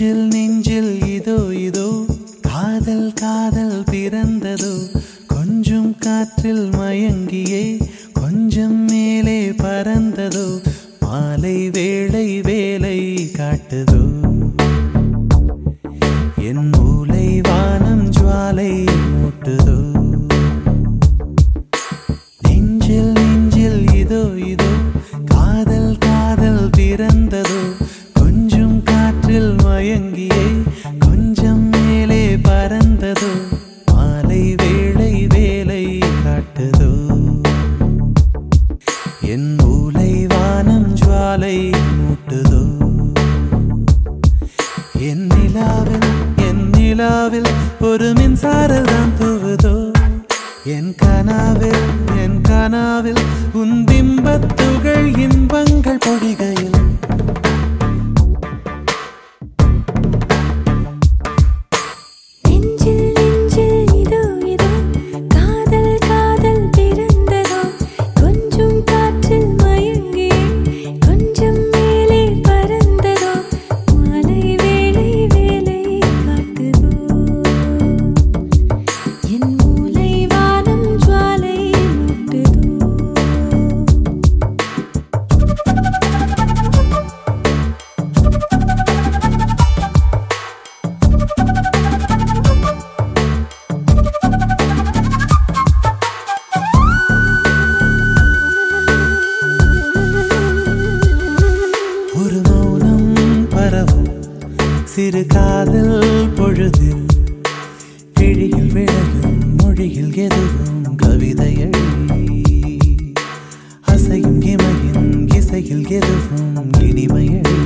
நெஞ்சில் நெஞ்சில் இதோ இதோ காதல் காதல் பிறந்ததோ கொஞ்சம் காற்றில் மயங்கியே கொஞ்சம் மேலே பறந்ததோ மாலை வேளை வேலை காட்டுதோ. இசையில் எதுவும் இனிமையில்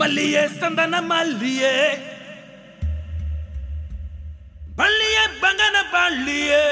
மல்லியே சந்தன மல்லியே. பள்ளியே பங்கன பள்ளியே.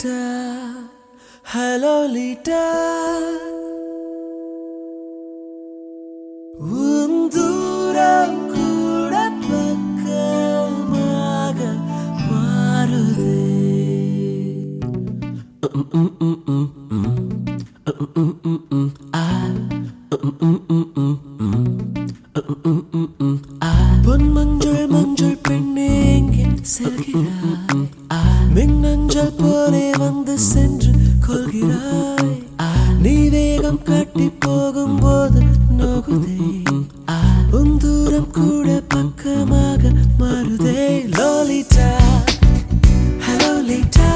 Lolita, hi Lolita. Untuk aku dapat kemaga maruti. Mm -mm -mm -mm -mm. Ah. Mm -mm -mm -mm. Mm -mm -mm -mm. Ah. Pun menjul menjul peningin selkiran. மின்னஞ்சல் போலே வந்து சென்று கொள்கிறாய். நீ வேகம் காட்டி போகும் போது நோகுதே உந்தூரம் கூட பக்கமாக மாறுதே. லோலிட்டா ஹலோ லிட்டா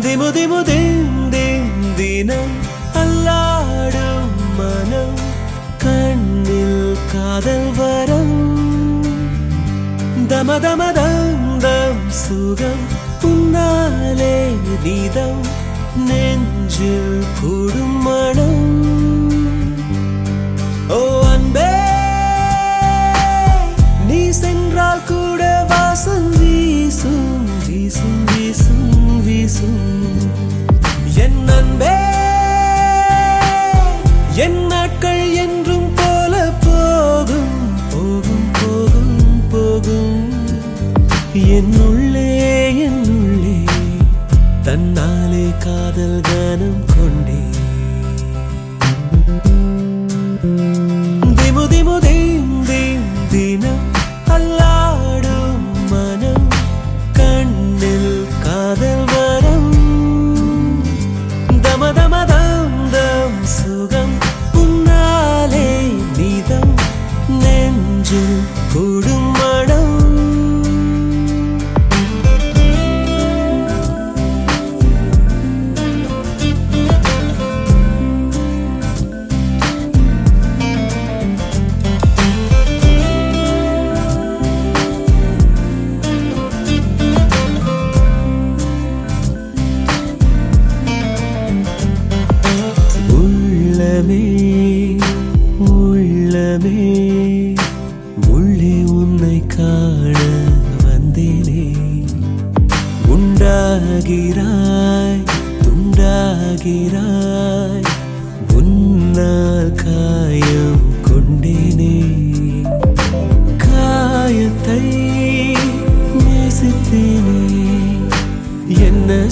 திமு திமு தேம் தேம் தினம் அல்லாடும் மனம் கண்ணில் காதல் வரம். தம தம தம் தம் சுகம் உன்னாலே நீதம். நெஞ்சில் கூடும் மனம் என் அன்பே என் நாட்கள் என்றும் போல போகும் போகும் போகும் போகும். என்னுள்ளே என்னுள்ளே தன்னாலே காதல் கனம்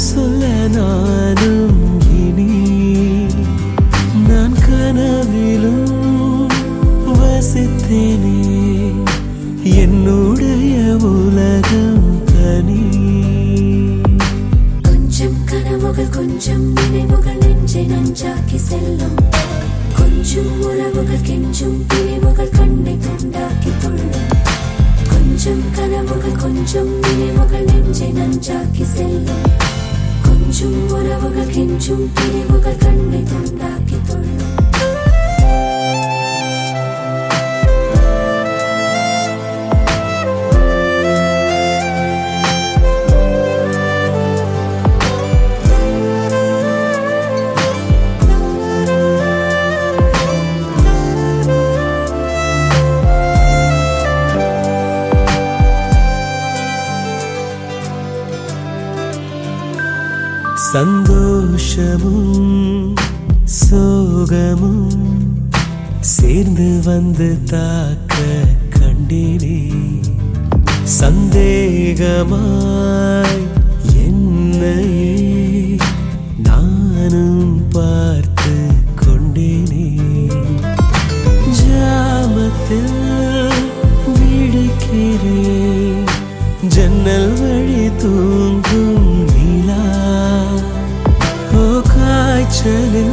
Selena чем перевыгодно சோகமும் சேர்ந்து வந்து தாக்க கண்டினே. சந்தேகமாய் என்னையே நானும் பார்த்து கொண்டேனே. ஜாமத்தில் விழிக்கிறேன் ஜன்னல் வழி தூங்கும் நிலா. ஓ காய்ச்சலில்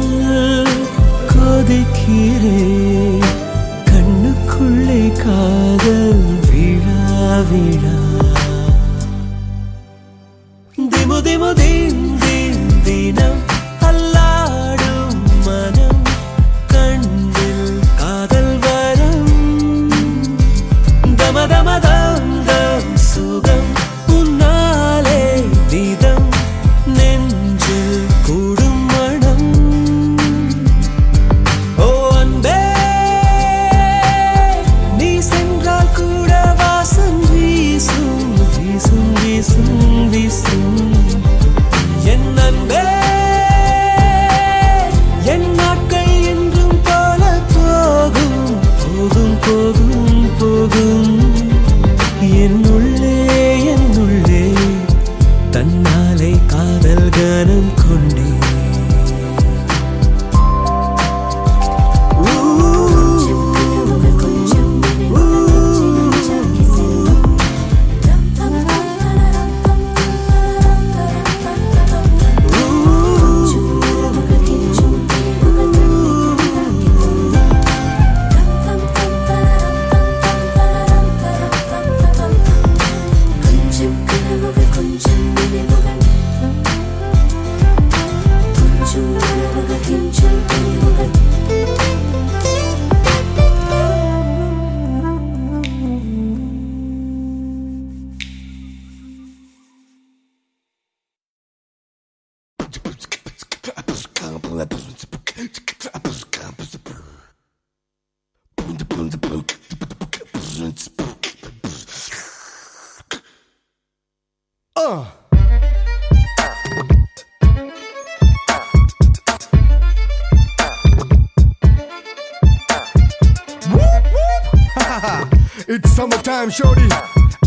time, shorty.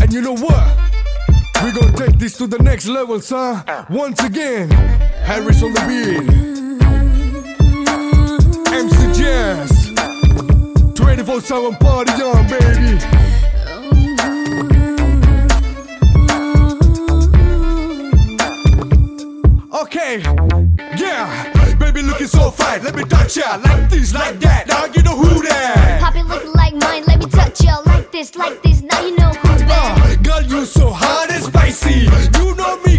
And you know what? We gonna take this to the next level, son. Once again, Harris on the beat. MC Jazz. 24 7 party on, baby. okay. Yeah, baby looking so fine. Let me touch ya like this, like that. Now you know who that. Poppy looking like mine. Let me touch ya. Like this like this, now you know who's bad. Girl, you so hot and spicy. You know me.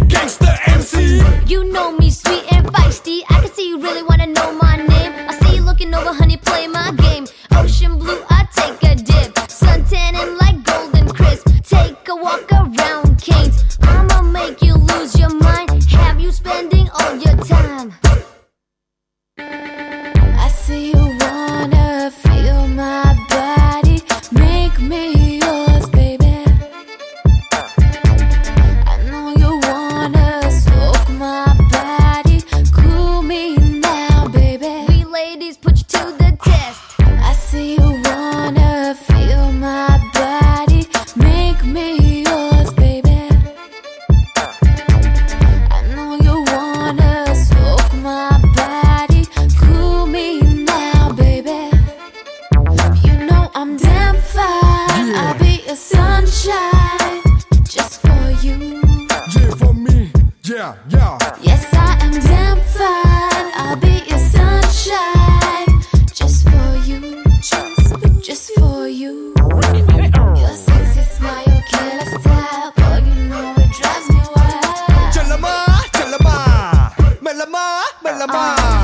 Melama, Melama.